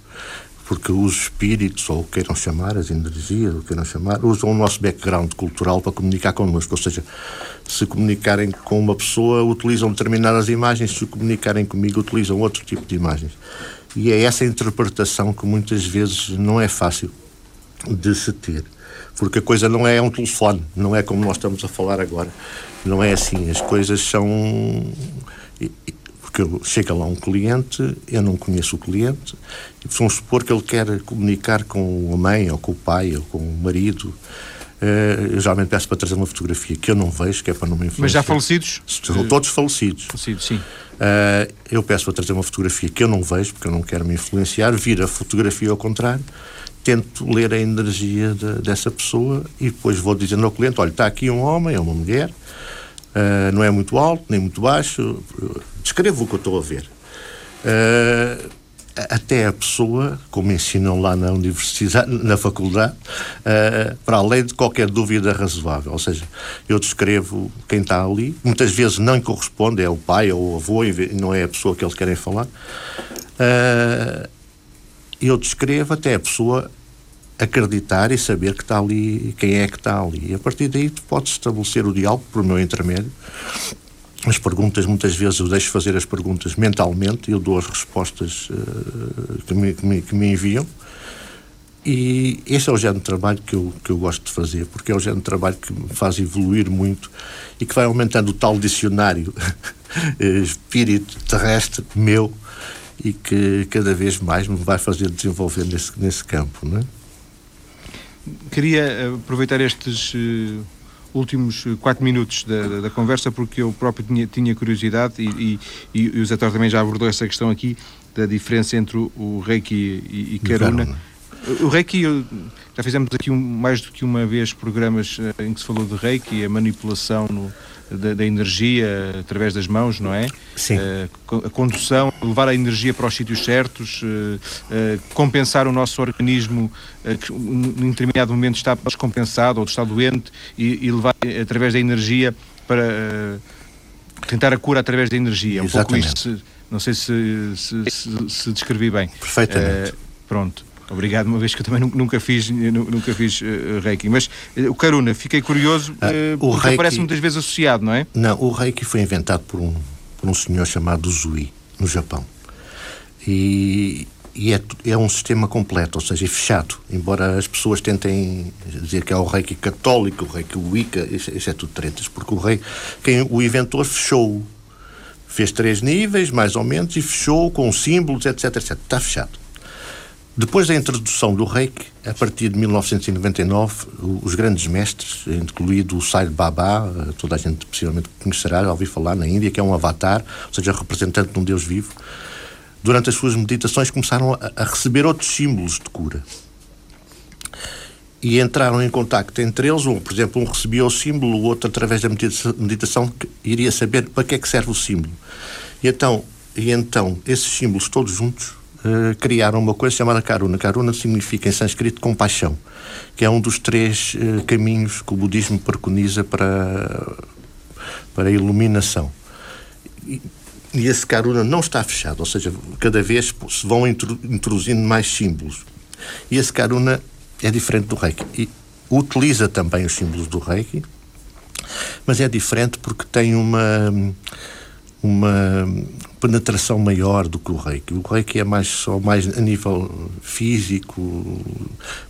porque os espíritos, ou queiram chamar, as energias, ou queiram chamar, usam o nosso background cultural para comunicar connosco. Ou seja, se comunicarem com uma pessoa, utilizam determinadas imagens, se comunicarem comigo, utilizam outro tipo de imagens. E é essa interpretação que muitas vezes não é fácil de se ter. Porque a coisa não é um telefone, não é como nós estamos a falar agora. Não é assim. As coisas são porque chega lá um cliente, eu não conheço o cliente, e vamos supor que ele quer comunicar com a mãe, ou com o pai, ou com o marido. Uh, eu geralmente peço para trazer uma fotografia que eu não vejo, que é para não me influenciar. Mas já falecidos? São todos falecidos. Falecidos, sim. Uh, eu peço para trazer uma fotografia que eu não vejo, porque eu não quero me influenciar, vir a fotografia ao contrário, tento ler a energia de, dessa pessoa e depois vou dizendo ao cliente: olha, está aqui um homem ou uma mulher, não é muito alto nem muito baixo, descrevo o que eu estou a ver. Uh, até a pessoa, como ensinam lá na universidade, na faculdade, uh, para além de qualquer dúvida razoável. Ou seja, eu descrevo quem está ali, muitas vezes não corresponde, é o pai ou o avô, não é a pessoa que eles querem falar. Uh, eu descrevo até a pessoa acreditar e saber que está ali, quem é que está ali. E a partir daí pode estabelecer o diálogo por meu intermédio as perguntas, muitas vezes eu deixo fazer as perguntas mentalmente eu dou as respostas uh, que, me, que, me, que, me, enviam. E esse é o género de trabalho que eu, que eu gosto de fazer, porque é o género de trabalho que me faz evoluir muito e que vai aumentando o tal dicionário espírito terrestre meu e que cada vez mais me vai fazer desenvolver nesse, nesse campo. Não é? Queria eh, aproveitar estes. Últimos eh, quatro minutos da, da, conversa, porque eu próprio tinha, tinha curiosidade e, e, e o Zé Tor também já abordou essa questão aqui da diferença entre o, o Reiki e, e Karuna. O Reiki, já fizemos aqui um, mais do que uma vez programas eh, em que se falou de Reiki, a manipulação no, da, da, energia através das mãos, não é? Sim. Uh, a condução, levar a energia para os sítios certos, uh, uh, compensar o nosso organismo que em determinado momento está descompensado ou está doente e, e levar através da energia para tentar a cura através da energia. É um Exatamente. pouco isto. Não sei se, se, se, se descrevi bem. Perfeitamente. pronto. Obrigado, uma vez que eu também nunca fiz, nunca fiz uh, Reiki. Mas uh, o Karuna, fiquei curioso, uh, o reiki, aparece muitas vezes associado, não é? Não, o Reiki foi inventado por um, por um senhor chamado Zui, no Japão. E, e é, é, um sistema completo, ou seja, é fechado. Embora as pessoas tentem dizer que é o Reiki católico, o Reiki Wicca, isso, isso é tudo tretas, porque o rei, quem o inventor fechou. Fez três níveis, mais ou menos, e fechou com símbolos, etc, etc. Está fechado. Depois da introdução do reiki, a partir de 1999, os grandes mestres, incluído o Sai Baba, eh, toda a gente possivelmente conhecerá, já ouvi falar na Índia, que é um avatar, ou seja, representante de um Deus vivo, durante as suas meditações começaram a, receber outros símbolos de cura. E entraram em contacto entre eles, um, por exemplo, um recebia o símbolo, o outro, através da meditação, iria saber para que é que serve o símbolo. E então, e então esses símbolos todos juntos uh, criaram uma coisa chamada Karuna. Karuna significa em sânscrito compaixão, que é um dos três uh, caminhos que o budismo preconiza para, para a iluminação. E, e esse Karuna não está fechado, ou seja, cada vez se vão introduzindo mais símbolos. E esse Karuna é diferente do Reiki. E utiliza também os símbolos do Reiki, mas é diferente porque tem uma uma penetração maior do que o reiki. O reiki é mais só mais a nível físico.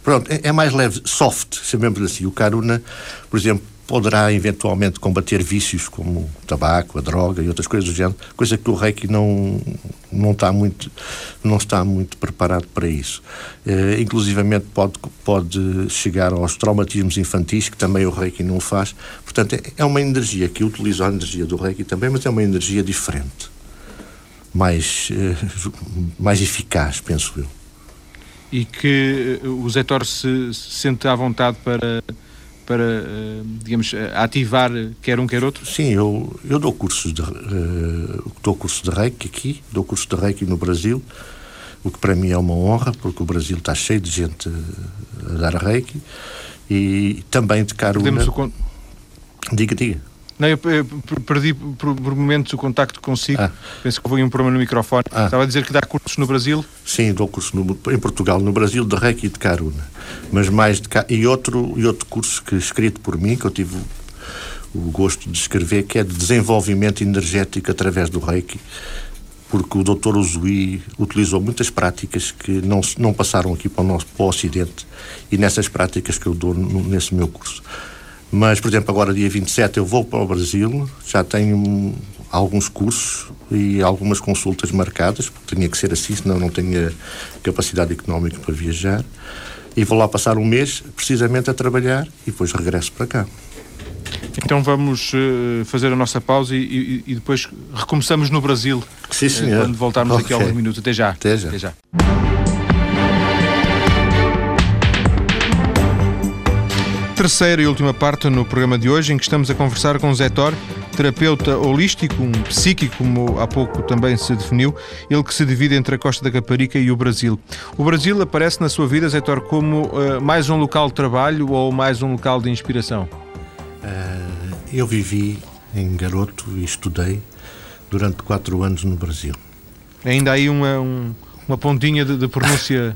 Pronto, é, é mais leve, soft, chamemos assim. O karuna, por exemplo, poderá eventualmente combater vícios como o tabaco, a droga e outras coisas do género, coisa que o Reiki não, não, está, muito, não está muito preparado para isso. Uh, inclusivamente pode, pode chegar aos traumatismos infantis, que também o Reiki não faz. Portanto, é, é uma energia que utiliza a energia do Reiki também, mas é uma energia diferente. Mais, uh, mais eficaz, penso eu. E que o Zé se sente à vontade para para, eh, digamos, eh, ativar quer um quer outro? Sim, eu, eu dou cursos de uh, dou cursos de reiki aqui, dou cursos de reiki no Brasil, o que para mim é uma honra, porque o Brasil está cheio de gente a dar reiki e também de carona. Podemos o... Diga, diga. Não, eu perdi por, por momentos o contacto consigo. Ah. Penso que houve um problema no microfone. Ah. Estava a dizer que dá cursos no Brasil? Sim, dou cursos no, em Portugal, no Brasil, de Reiki e de Karuna. Mas mais de e outro E outro curso que escrito por mim, que eu tive o, gosto de escrever, que é de desenvolvimento energético através do Reiki porque o Dr. Uzui utilizou muitas práticas que não, não passaram aqui para o nosso para o Ocidente e nessas práticas que eu dou nesse meu curso. Mas, por exemplo, agora dia 27 eu vou para o Brasil, já tenho alguns cursos e algumas consultas marcadas, porque tinha que ser assim, senão não tenho capacidade económica para viajar. E vou lá passar um mês, precisamente a trabalhar, e depois regresso para cá. Então vamos uh, fazer a nossa pausa e, e, e, depois recomeçamos no Brasil. Sim, senhor. Uh, quando voltarmos okay. aqui a alguns minutos. Até já. Até já. Até já. Terceira e última parte no programa de hoje, em que estamos a conversar com Zé Thor, terapeuta holístico, um psíquico, como há pouco também se definiu, ele que se divide entre a Costa da Caparica e o Brasil. O Brasil aparece na sua vida, Zé Thor, como uh, mais um local de trabalho ou mais um local de inspiração? Uh, eu vivi em garoto e estudei durante quatro anos no Brasil. Ainda aí uma, um, uma pontinha de, de pronúncia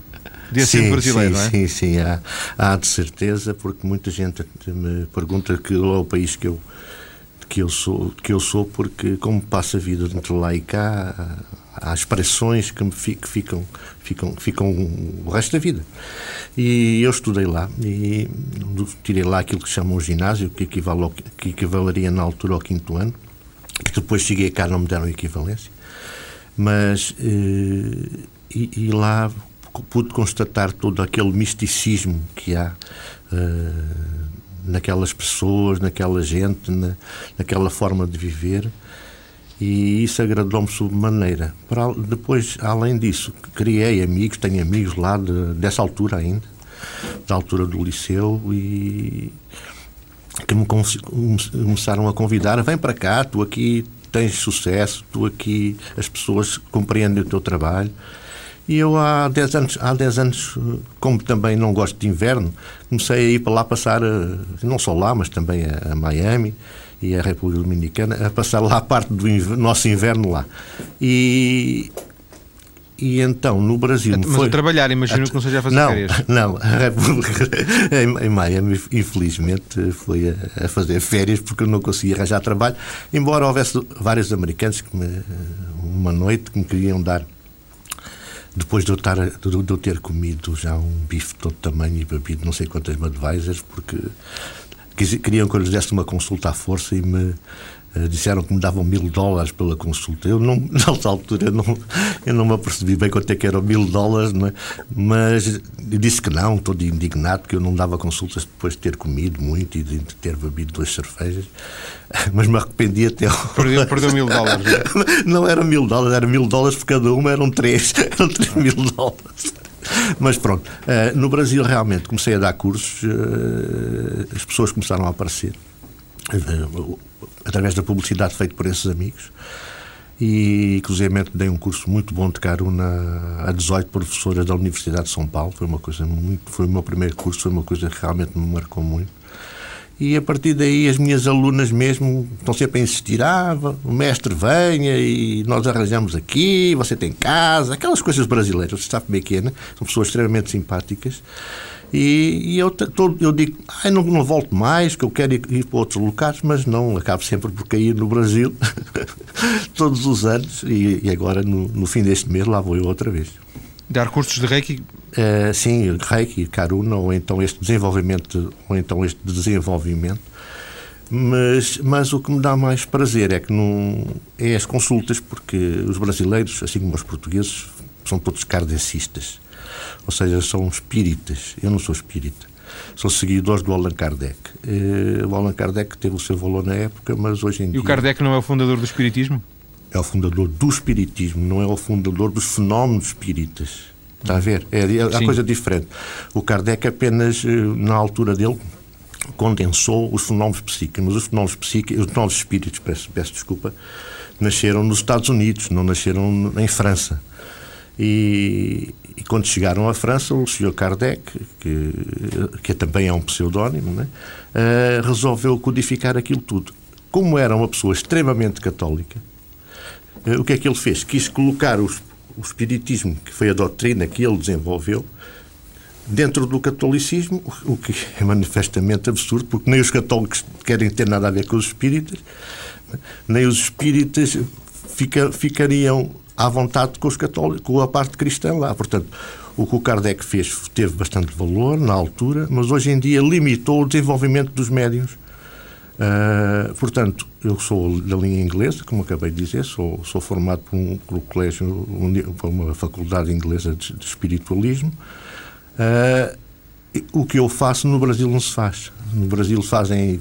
de sim, brasileiro, sim, não é? Sim, sim, há, há de certeza, porque muita gente me pergunta que é o país que eu que eu sou que eu sou porque como passa a vida entre lá e cá há expressões que me que ficam ficam ficam o resto da vida e eu estudei lá e tirei lá aquilo que chamam ginásio que equivale ao, que equivaleria na altura ao quinto ano que depois cheguei cá não me deram equivalência mas eh, e, e lá pude constatar todo aquele misticismo que há uh, naquelas pessoas, naquela gente, na, naquela forma de viver. E isso agradou-me sobremaneira. Depois, além disso, criei amigos, tenho amigos lá de, dessa altura ainda, da altura do liceu, e que me começaram a convidar: vem para cá, tu aqui tens sucesso, tu aqui as pessoas compreendem o teu trabalho. E eu há 10 anos, há 10 anos, como também não gosto de inverno, comecei a ir para lá passar, eh, não só lá, mas também a Miami e a República Dominicana, a passar lá parte do inverno, nosso inverno lá. E e então, no Brasil. Mas foi... a trabalhar, imagino que não seja a fazer não, férias. Não, a República em, em Miami, infelizmente, foi a, a, fazer férias porque eu não conseguia arranjar trabalho, embora houvesse vários americanos que me, uma noite que me queriam dar depois de eu, de eu ter comido já um bife de todo tamanho e bebido não sei quantas Budweisers, porque queriam que eu lhes desse uma consulta à força e me disseram que me davam mil dólares pela consulta. Eu, não, nessa altura, não, eu não me apercebi bem quanto é que eram mil dólares, é? mas disse que não, todo indignado, que eu não dava consultas depois de ter comido muito e de ter bebido duas cervejas, mas me arrependi até. Perdeu, perdeu mil dólares. Não, não era mil dólares, era mil dólares por cada uma, eram três, eram três mil dólares. Mas pronto, uh, no Brasil realmente comecei a dar cursos, uh, as pessoas começaram a aparecer através da publicidade feita por esses amigos e inclusive dei um curso muito bom de Caruna a 18 professoras da Universidade de São Paulo, foi uma coisa muito, foi o meu primeiro curso, foi uma coisa que realmente me marcou muito e a partir daí as minhas alunas mesmo estão sempre a insistir: ah, o mestre venha e nós arranjamos aqui, você tem casa, aquelas coisas brasileiras, você sabe bem que é, né? São pessoas extremamente simpáticas. E, e eu, todo, eu digo: ah, não, não volto mais, que eu quero ir, ir, para outros locais, mas não, acabo sempre por cair no Brasil todos os anos e, e agora no, no fim deste mês lá vou eu outra vez. Dar cursos de Reiki? Uh, sim, Reiki, Karuna, ou então este desenvolvimento, ou então este desenvolvimento Mas, mas o que me dá mais prazer é que não é as consultas, porque os brasileiros, assim como os portugueses, são todos kardecistas. Ou seja, são espíritas. Eu não sou espírita. Sou seguidores do Allan Kardec. Eh, o Allan Kardec teve o seu valor na época, mas hoje em e dia. E o Kardec não é o fundador do espiritismo? É o fundador do espiritismo, não é o fundador dos fenómenos espíritas. Está a ver? É, é a coisa diferente. O Kardec apenas, eh, na altura dele, condensou os fenómenos psíquicos, mas os fenómenos psíquicos, os fenómenos espíritos, peço, peço desculpa, nasceram nos Estados Unidos, não nasceram em França. E, e, quando chegaram à França, o Sr. Kardec, que, que também é um pseudónimo, né, uh, resolveu codificar aquilo tudo. Como era uma pessoa extremamente católica, uh, o que é que ele fez? Quis colocar os, o Espiritismo, que foi a doutrina que ele desenvolveu, dentro do catolicismo, o que é manifestamente absurdo, porque nem os católicos querem ter nada a ver com os espíritas, nem os espíritas fica, ficariam à vontade com os católicos, com a parte cristã lá. Portanto, o que o Kardec fez teve bastante valor na altura, mas hoje em dia limitou o desenvolvimento dos médiums. Uh, portanto, eu sou da linha inglesa, como acabei de dizer, sou, sou formado por um, por um colégio, por uma faculdade inglesa de, de espiritualismo. Uh, o que eu faço no Brasil não se faz. No Brasil fazem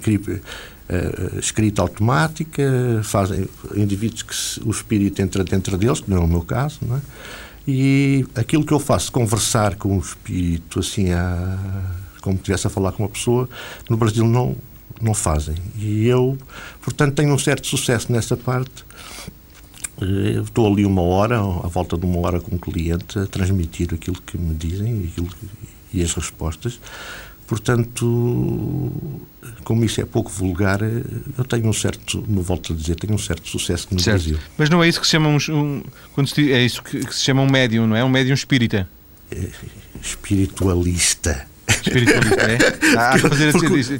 uh, escrita automática, fazem indivíduos que se, o espírito entra dentro deles, que não é o meu caso, não é? E aquilo que eu faço, conversar com o espírito, assim, a, como estivesse a falar com uma pessoa, no Brasil não, não fazem. E eu, portanto, tenho um certo sucesso nessa parte. Eh, estou ali uma hora, à volta de uma hora com o cliente, a transmitir aquilo que me dizem aquilo que, e as respostas. Portanto, como isso é pouco vulgar, eu tenho um certo, me volto a dizer, tenho um certo sucesso no certo. Brasil. Mas não é isso que se chama um, um é isso que, que, se chama um médium, não é? Um médium espírita. É, espiritualista espiritualista, é? Ah, fazer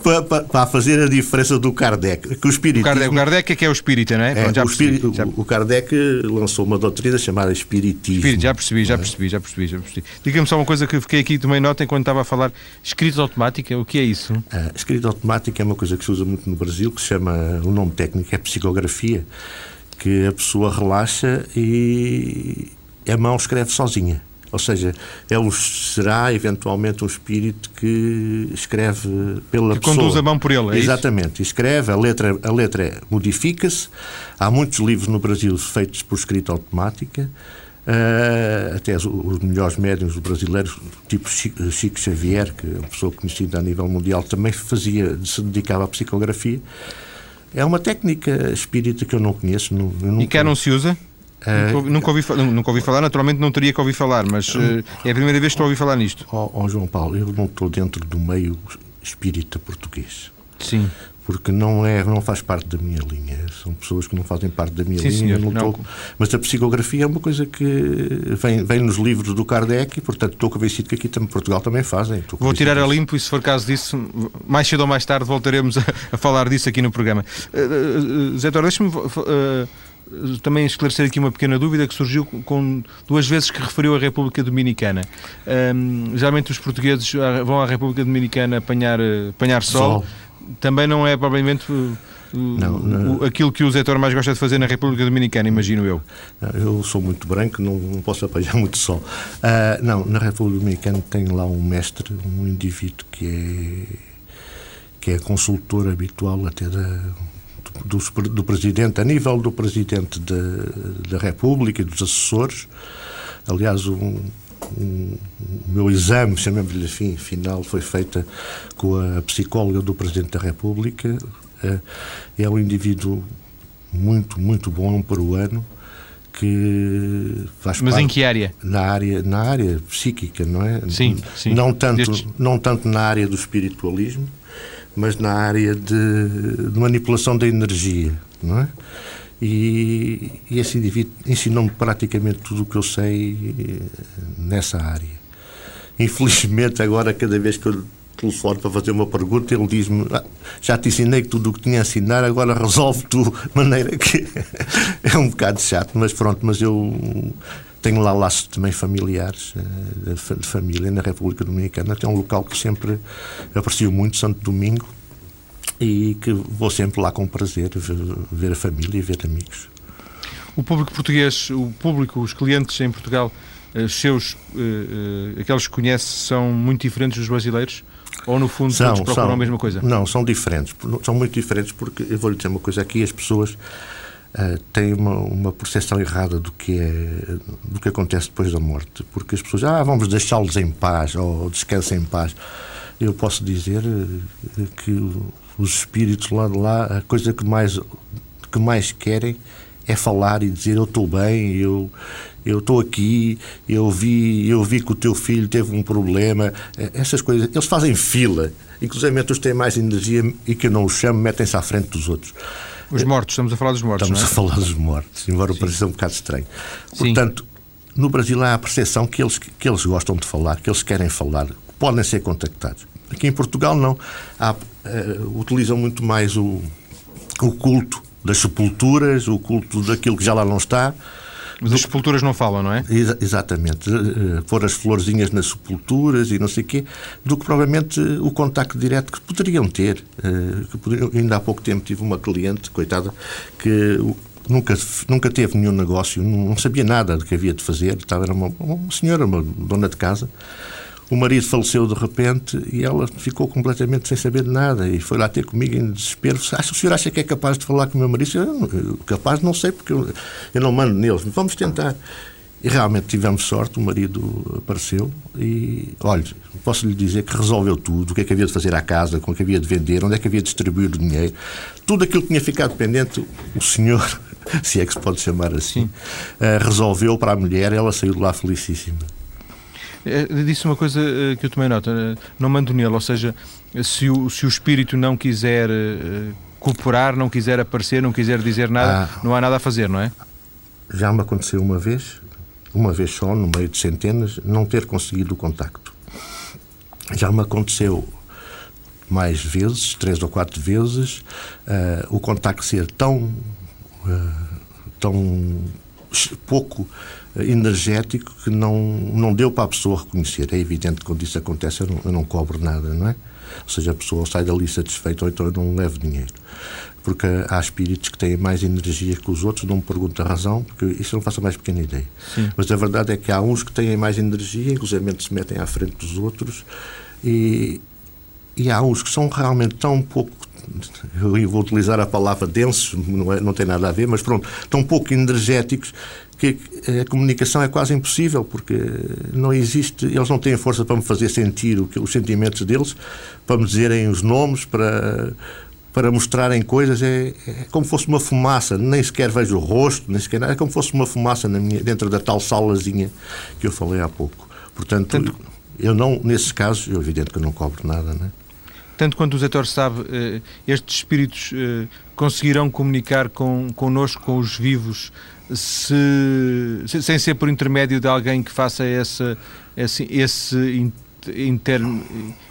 para, para, para, fazer a diferença do Kardec. Que o, espiritismo, o, Kardec, o Kardec é que é o espírita, não é? é já o, percebi, já... o Kardec lançou uma doutrina chamada Espiritismo. Espírito, já percebi, já é? percebi, já percebi. Já percebi. Diga-me só uma coisa que fiquei aqui, tomei nota enquanto estava a falar. Escrita automática, o que é isso? A escrita automática é uma coisa que se usa muito no Brasil, que se chama, o nome técnico é psicografia, que a pessoa relaxa e a mão escreve sozinha. Ou seja, é um, será eventualmente um espírito que escreve pela que pessoa. conduz a mão por ele, é Exatamente. Isso? Escreve, a letra, a letra modifica-se. Há muitos livros no Brasil feitos por escrita automática. Uh, até os, os, melhores médiums brasileiros, tipo Chico, Chico, Xavier, que é uma pessoa conhecida a nível mundial, também fazia, se dedicava à psicografia. É uma técnica espírita que eu não conheço. Não, eu. E cá não se usa? Uh, nunca, ouvi, nunca ouvi falar, naturalmente não teria que ouvir falar, mas uh, é a primeira vez que estou a ouvir falar nisto. Ó oh, oh, João Paulo, eu não estou dentro do meio espírita português. Sim. Porque não, é, não faz parte da minha linha. São pessoas que não fazem parte da minha Sim, linha. Senhor, não não. Estou... Mas a psicografia é uma coisa que vem, vem nos livros do Kardec e, portanto, estou convencido que aqui em Portugal também fazem. Vou tirar a limpo e, se for caso disso, mais cedo ou mais tarde voltaremos a, a falar disso aqui no programa. Uh, Zé Tor, deixa-me também esclarecer aqui uma pequena dúvida que surgiu com duas vezes que referiu a República Dominicana. Um, geralmente os portugueses vão à República Dominicana apanhar, apanhar sol. sol. Também não é provavelmente uh, não, não. aquilo que o Zé mais gosta de fazer na República Dominicana, imagino eu. Eu sou muito branco, não, não posso apanhar muito sol. Uh, não, na República Dominicana tem lá um mestre, um indivíduo que é que é consultor habitual até da do, do Presidente, a nível do Presidente da República e dos assessores. Aliás, um, um, o meu exame, chamemos-lhe assim, final, foi feita com a psicóloga do Presidente da República. É, é um indivíduo muito, muito bom, um peruano, que faz Mas parte em que área? Na área, na área psíquica, não é? Sim, sim. Não tanto, Destes... não tanto na área do espiritualismo, mas na área de, de manipulação da energia, não é? E, e esse indivíduo ensinou-me praticamente tudo o que eu sei eh, nessa área. Infelizmente, agora, cada vez que eu telefono para fazer uma pergunta, ele diz-me: ah, Já te ensinei tudo o que tinha a ensinar, agora resolve tu, de maneira que é um bocado chato, mas pronto, mas eu tenho lá laços também familiares, eh, de família, na República Dominicana. Tem um local que sempre aprecio muito, Santo Domingo. e que vou sempre lá com prazer ver, ver a família e ver amigos. O público português, o público, os clientes em Portugal, os eh, seus, uh, aqueles que conhece, são muito diferentes dos brasileiros? Ou, no fundo, são, todos procuram são, a mesma coisa? Não, são diferentes. São muito diferentes porque, eu vou-lhe dizer uma coisa aqui, as pessoas uh, têm uma, uma percepção errada do que, é, do que acontece depois da morte. Porque as pessoas, ah, vamos deixá-los em paz, ou descansem em paz. Eu posso dizer que os espíritos lá de lá, a coisa que mais, que mais querem é falar e dizer eu estou bem, eu eu estou aqui, eu vi, eu vi que o teu filho teve um problema, eh, essas coisas, eles fazem fila, inclusive os têm mais energia e que eu não os chamo, metem-se à frente dos outros. Os mortos, estamos a falar dos mortos. Estamos é? a falar dos mortos, embora pareça um bocado estranho. Portanto, Sim. no Brasil há a percepção que eles, que eles gostam de falar, que eles querem falar, que podem ser contactados. Aqui em Portugal não. Há, uh, utilizam muito mais o, o culto das sepulturas, o culto daquilo que já lá não está. Mas as sepulturas não falam, não é? Ex exatamente. Pôr as florzinhas nas sepulturas e não sei o quê, do que provavelmente o contacto direto que poderiam ter. Uh, que poderiam, ainda há pouco tempo tive uma cliente, coitada, que nunca, nunca teve nenhum negócio, não sabia nada do que havia de fazer. Estava, era uma, uma senhora, uma dona de casa, o marido faleceu de repente e ela ficou completamente sem saber de nada e foi lá ter comigo em desespero. Acha, o senhor acha que é capaz de falar com o meu marido? Eu, eu, capaz não sei, porque eu, eu não mando neles. Vamos tentar. E realmente tivemos sorte, o marido apareceu e, olha, posso lhe dizer que resolveu tudo, o que é que havia de fazer à casa, como é que havia de vender, onde é que havia de distribuir o dinheiro. Tudo aquilo que tinha ficado pendente, o senhor, se é que se pode chamar assim, uh, resolveu para a mulher, ela saiu de lá felicíssima. É, disse uma coisa eh, que eu tomei nota, eh, não mando nele, ou seja, se o, se o espírito não quiser eh, cooperar, não quiser aparecer, não quiser dizer nada, ah, não há nada a fazer, não é? Já me aconteceu uma vez, uma vez só, no meio de centenas, não ter conseguido o contacto. Já me aconteceu mais vezes, três ou quatro vezes, uh, o contacto ser tão, uh, tão pouco energético que não, não deu para a pessoa reconhecer. É evidente que quando isso acontece eu não, eu não cobro nada, não é? Ou seja, a pessoa sai dali satisfeita ou então eu não levo dinheiro. Porque há espíritos que têm mais energia que os outros, não me pergunto a razão, porque isso não faço a mais pequena ideia. Sim. Mas a verdade é que há uns que têm mais energia, inclusive se metem à frente dos outros, e, e há uns que são realmente tão pouco eu vou utilizar a palavra densos, não, é, não tem nada a ver, mas pronto, tão pouco energéticos que a comunicação é quase impossível, porque não existe, eles não têm força para me fazer sentir o que, os sentimentos deles, para me dizerem os nomes, para, para mostrarem coisas, é, é como fosse uma fumaça, nem sequer vejo o rosto, nem sequer é como fosse uma fumaça na minha, dentro da tal salazinha que eu falei há pouco. Portanto, Tanto... eu não, nesses casos, é evidente que eu não cobro nada, não é? Tanto quanto o Zetor sabe, eh, estes espíritos eh, conseguirão comunicar com, connosco, com os vivos, se, sem ser por intermédio de alguém que faça essa, esse, esse inter,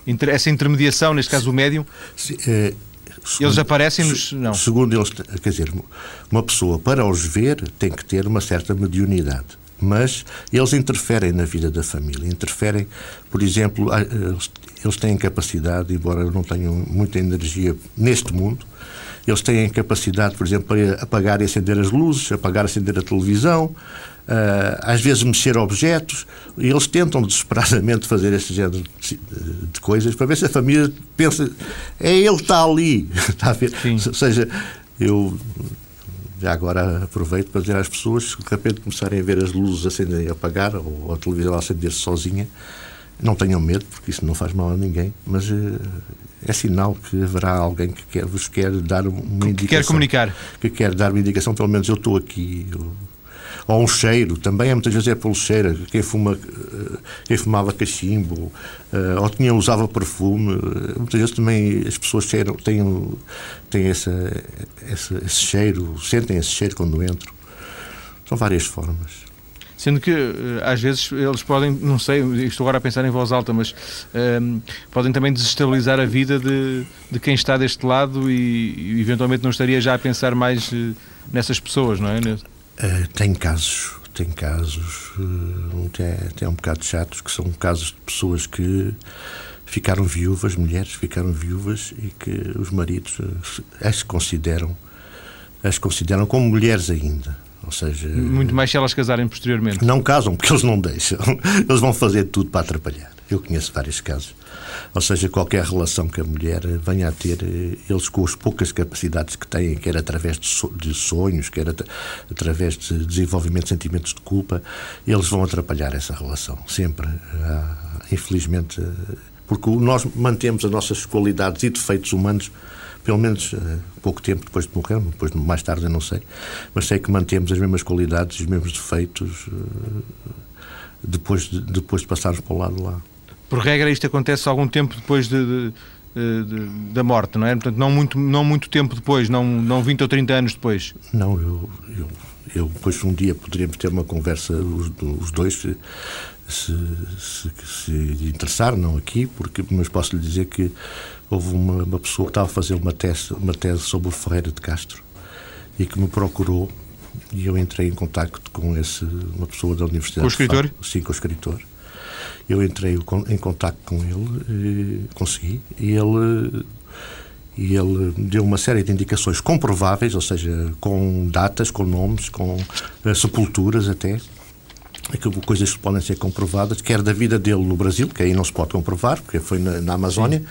inter, essa intermediação, neste caso o médium? É, segundo, eles aparecem-nos? Não. Segundo eles, quer dizer, uma pessoa para os ver tem que ter uma certa mediunidade. Mas eles interferem na vida da família. Interferem, por exemplo, eles têm capacidade, embora não tenham muita energia neste mundo, eles têm capacidade, por exemplo, para apagar e acender as luzes, apagar e acender a televisão, uh, às vezes mexer objetos, e eles tentam desesperadamente fazer este género de, de, coisas para ver se a família pensa é ele que está ali. está a ver? Sim. Ou seja, eu já agora aproveito para dizer às pessoas que de repente começarem a ver as luzes acenderem e apagar, ou a televisão acender-se sozinha, não tenham medo, porque isso não faz mal a ninguém, mas uh, é sinal que haverá alguém que quer, vos quer dar uma que indicação. Que quer comunicar. Que quer dar uma indicação, pelo menos eu estou aqui. Eu, ou um cheiro, também muitas vezes é pelo cheiro. Quem, fuma, eh, quem fumava cachimbo, eh, ou tinha, usava perfume, muitas vezes também as pessoas cheiram, têm, têm essa, esse, esse cheiro, sentem esse cheiro quando entram. São várias formas. Sendo que, eh, às vezes, eles podem, não sei, estou agora a pensar em voz alta, mas um, ehm, podem também desestabilizar a vida de, de quem está deste lado e, e, eventualmente não estaria já a pensar mais uh, nessas pessoas, não é? Uh, tem casos, tem casos até, até um bocado chatos, que são casos de pessoas que ficaram viúvas, mulheres ficaram viúvas e que os maridos as consideram, as consideram como mulheres ainda. Ou seja, muito mais se elas casarem posteriormente. Não casam, porque eles não deixam. Eles vão fazer tudo para atrapalhar. Eu conheço vários casos. Ou seja, qualquer relação que a mulher venha a ter, eles com as poucas capacidades que têm, quer através de sonhos, quer através de desenvolvimento de sentimentos de culpa, eles vão atrapalhar essa relação. Sempre. Ah, infelizmente. Porque nós mantemos as nossas qualidades e defeitos humanos pelo menos uh, pouco tempo depois de morrer, depois mais tarde eu não sei, mas sei que mantemos as mesmas qualidades, os mesmos defeitos uh, depois, de, depois de passarmos para o lado lá. Por regra, isto acontece algum tempo depois de, de, de, da morte, não é? Portanto, não muito, não muito tempo depois, não, não 20 ou 30 anos depois. Não, eu, eu, eu depois um dia poderíamos ter uma conversa, os, os dois, se, se, se, se interessar, não aqui, porque, mas posso lhe dizer que houve uma, uma pessoa que estava a fazer uma tese, uma tese sobre o Ferreira de Castro e que me procurou e eu entrei em contato com esse, uma pessoa da Universidade. Com o escritor? Faro, sim, com o escritor. Eu entrei em contato com ele, consegui, e ele, e ele deu uma série de indicações comprováveis, ou seja, com datas, com nomes, com uh, sepulturas até, coisas que podem ser comprovadas, quer da vida dele no Brasil, que aí não se pode comprovar, porque foi na, na Amazónia, Sim.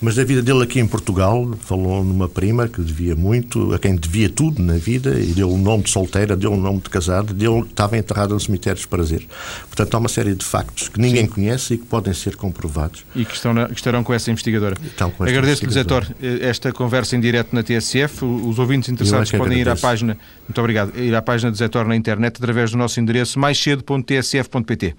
Mas da vida dele aqui em Portugal, falou numa prima que devia muito, a quem devia tudo na vida, e deu o um nome de solteira, deu o um nome de casada, deu, estava enterrado no cemitério de prazer. Portanto, há uma série de factos que ninguém Sim. conhece e que podem ser comprovados. E que, estão na, que estarão com essa investigadora. Agradeço-lhe, Zé Tor, esta conversa em direto na TSF. Os ouvintes interessados é podem agradeço. ir à página, muito obrigado, ir à página de Zé Tor na internet através do nosso endereço mais cedo www.tsf.pt